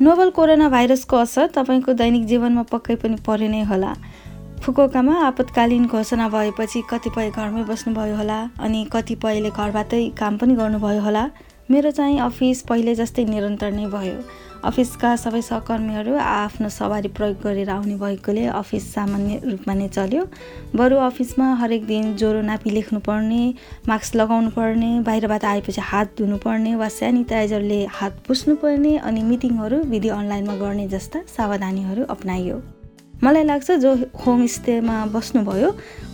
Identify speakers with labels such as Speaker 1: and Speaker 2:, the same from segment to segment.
Speaker 1: Novel corona भाइरसको असर तपाईँको दैनिक जीवनमा पक्कै पनि परे नै होला। फुकुओकामा आपतकालीन घोषणा भएपछि कतिपय घरमै बस्नुभयो होला अनि कतिपयले घरबाटै काम पनि गर्नुभयो होला। मेरो चाहिँ अफिस पहिले जस्तै निरन्तर नै भयो। अफिसका सबै सहकर्मीहरू आफ्नो सवारी प्रयोग गरेर आउने भएकोले अफिस सामान्य रूपमा नै चल्यो। बरु अफिसमा हरेक दिन ज्वरो नापी लेख्नुपर्ने मास्क लगाउनु पर्ने बाहिरबाट आएपछि हात धुनुपर्ने वा सेनिटाइजरले हात पुस्नुपर्ने अनि मिटिङहरू विधि अनलाइनमा गर्ने जस्ता सावधानीहरू अप्नाइयो। मलाई लाग्छ जो होमस्टेमा बस्नुभयो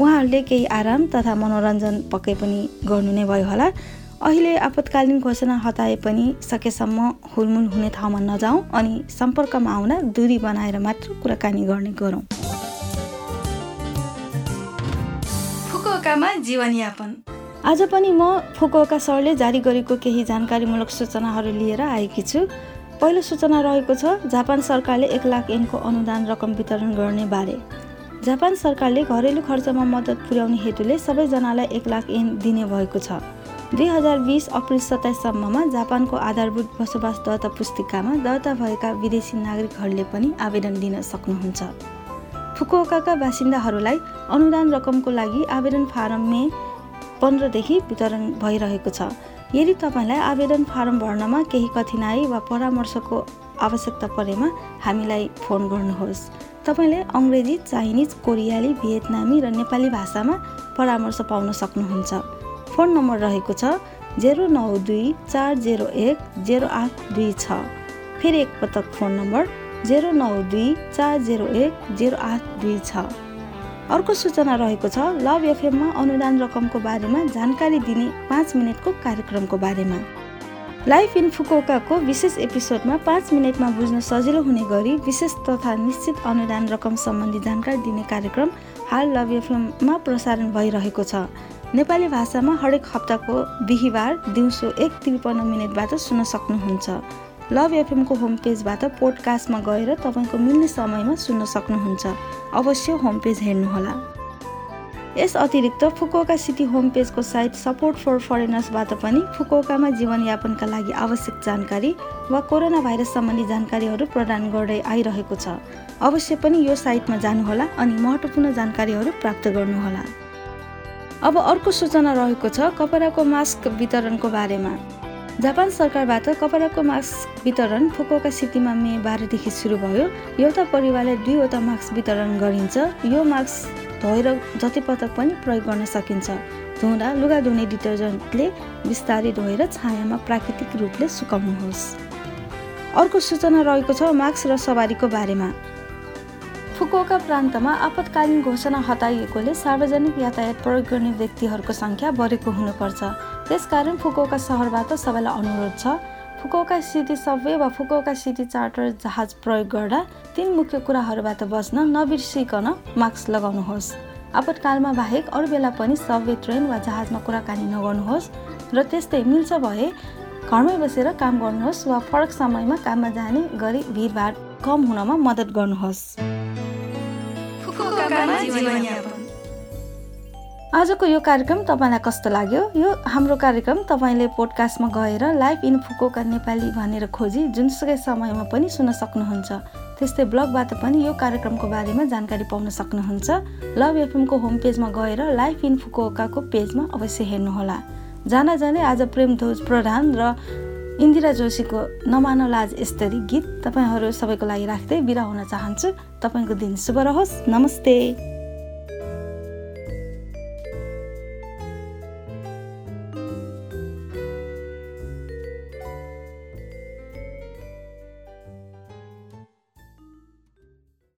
Speaker 1: उहाँहरूले केही आराम तथा मनोरञ्जन पक्कै पनि गर्नु नै भयो होला। अहिले आपतकालीन घोषणा हटाए पनि सकेसम्म हुलमुल हुने ठाउँमा नजाउँ अनि सम्पर्कमा आउन दूरी बनाएर मात्र कुराकानी गर्ने गरौँ। जीवनयापन। आज पनि म फुकुओका सरले जारी गरेको केही जानकारीमूलक सूचनाहरू लिएर आएकी छु। पहिलो सूचना रहेको छ जापान सरकारले एक लाख एनको अनुदान रकम वितरण गर्ने बारे। जापान सरकारले घरेलु खर्चमा मद्दत पुर्याउने हेतुले सबैजनालाई एक लाख एन दिने भएको छ। दुई हजार बिस अप्रिल सत्ताइससम्ममा जापानको आधारभूत बसोबास दर्ता पुस्तिकामा दर्ता भएका विदेशी नागरिकहरूले पनि आवेदन दिन सक्नुहुन्छ। फुकुओकाका बासिन्दाहरूलाई अनुदान रकमको लागि आवेदन फारम मे पन्ध्रदेखि वितरण भइरहेको छ। यदि तपाईँलाई आवेदन फारम भर्नमा केही कठिनाई वा परामर्शको आवश्यकता परेमा हामीलाई फोन गर्नुहोस्। तपाईँले अङ्ग्रेजी चाइनिज कोरियाली भियतनामी र नेपाली भाषामा परामर्श पाउन सक्नुहुन्छ। फोन नम्बर रहेको छ जेरो नौ दुई चार जेरो एक जेरो आठ दुई छ। फेरि एकपटक फोन नम्बर जेरो नौ दुई चार जेरो एक जेरो आठ दुई छ। अर्को सूचना रहेको छ लभ एफएममा अनुदान रकमको बारेमा जानकारी दिने पाँच मिनटको कार्यक्रमको बारेमा। लाइफ इन फुकोकाको विशेष एपिसोडमा पाँच मिनटमा बुझ्न सजिलो हुने गरी विशेष तथा निश्चित अनुदान रकम सम्बन्धी जानकारी दिने कार्यक्रम हाल लभ एफएममा प्रसारण भइरहेको छ। नेपाली भाषामा हरेक हप्ताको बिहिबार दिउँसो एक त्रिपन्न मिनटबाट सुन्न सक्नुहुन्छ। लभ एफएमको होम पेजबाट पोडकास्टमा गएर तपाईँको मिल्ने समयमा सुन्न सक्नुहुन्छ। अवश्य होम पेज हेर्नुहोला। यस अतिरिक्त फुकुका सिटी होम पेजको साइट सपोर्ट फर फरेनर्सबाट पनि फुकुकामा जीवनयापनका लागि आवश्यक जानकारी वा कोरोना भाइरस सम्बन्धी जानकारीहरू प्रदान गर्दै आइरहेको छ। अवश्य पनि यो साइटमा जानुहोला अनि महत्त्वपूर्ण जानकारीहरू प्राप्त गर्नुहोला। अब अर्को सूचना रहेको छ कपडाको मास्क वितरणको बारेमा। जापान सरकारबाट कपडाको मास्क वितरण फुकोका सिटीमा मे बाह्रदेखि सुरु भयो। एउटा परिवारले दुईवटा मास्क वितरण गरिन्छ। यो मास्क धोएर जति पटक पनि प्रयोग गर्न सकिन्छ। धुँदा लुगा धुने डिटर्जेन्टले बिस्तारै धोएर छायामा प्राकृतिक रूपले सुकाउनुहोस्। अर्को सूचना रहेको छ मास्क र सवारीको बारेमा। फुकुओका प्रान्तमा आपतकालीन घोषणा हटाइएकोले सार्वजनिक यातायात प्रयोग गर्ने व्यक्तिहरूको सङ्ख्या बढेको हुनुपर्छ। त्यसकारण फुकुओका सहरबाट सबैलाई अनुरोध छ फुकुओका सिटी सबवे वा फुकुओका सिटी चार्टर जहाज प्रयोग गर्दा तीन मुख्य कुराहरूबाट बच्न नबिर्सिकन मास्क लगाउनुहोस्। आपतकालमा बाहेक अरू बेला पनि सबवे ट्रेन वा जहाजमा कुराकानी नगर्नुहोस् र त्यस्तै मिल्छ भए घरमै बसेर काम गर्नुहोस् वा फरक समयमा काममा जाने गरी भिडभाड कम हुनमा मद्दत गर्नुहोस्। आजको यो कार्यक्रम तपाईँलाई कस्तो लाग्यो? यो हाम्रो कार्यक्रम तपाईँले पोडकास्टमा गएर लाइभ इन फुकोका नेपाली भनेर खोजी जुनसुकै समयमा पनि सुन्न सक्नुहुन्छ। त्यस्तै ब्लगबाट पनि यो कार्यक्रमको बारेमा जानकारी पाउन सक्नुहुन्छ। लभ एफएमको होम पेजमा गएर लाइफ इन फुकोकाको पेजमा अवश्य हेर्नुहोला। जान जाने आज प्रेम ध्वज प्रधान र इन्दिरा जोशीको नमानो लाज यस्तरी गीत तपाईँहरू सबैको लागि राख्दै बिरा हुन चाहन्छु। तपाईँको दिन शुभ रहोस्। नमस्ते।